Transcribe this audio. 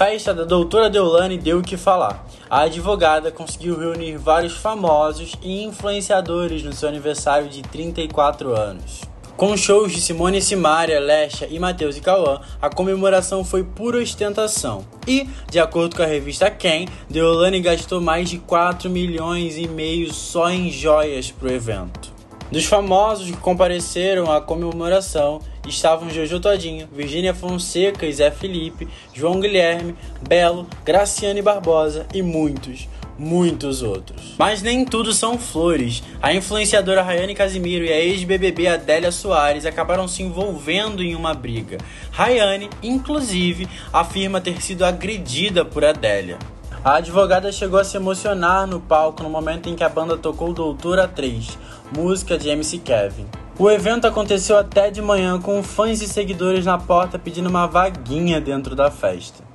festa da doutora Deolane deu o que falar. A advogada conseguiu reunir vários famosos e influenciadores no seu aniversário de 34 anos. Com shows de Simone Simaria, Lesha e Matheus e Cauã, a comemoração foi pura ostentação. E, de acordo com a revista Quem, Deolane gastou mais de 4 milhões e meio só em joias pro evento. Dos famosos que compareceram à comemoração estavam Jojo Todinho, Virgínia Fonseca e Zé Felipe, João Guilherme, Belo, Graciane Barbosa e muitos, muitos outros. Mas nem tudo são flores. A influenciadora Rayane Casimiro e a ex-BBB Adélia Soares acabaram se envolvendo em uma briga. Rayane, inclusive, afirma ter sido agredida por Adélia. A advogada chegou a se emocionar no palco no momento em que a banda tocou Doutora 3, música de MC Kevin. O evento aconteceu até de manhã com fãs e seguidores na porta pedindo uma vaguinha dentro da festa.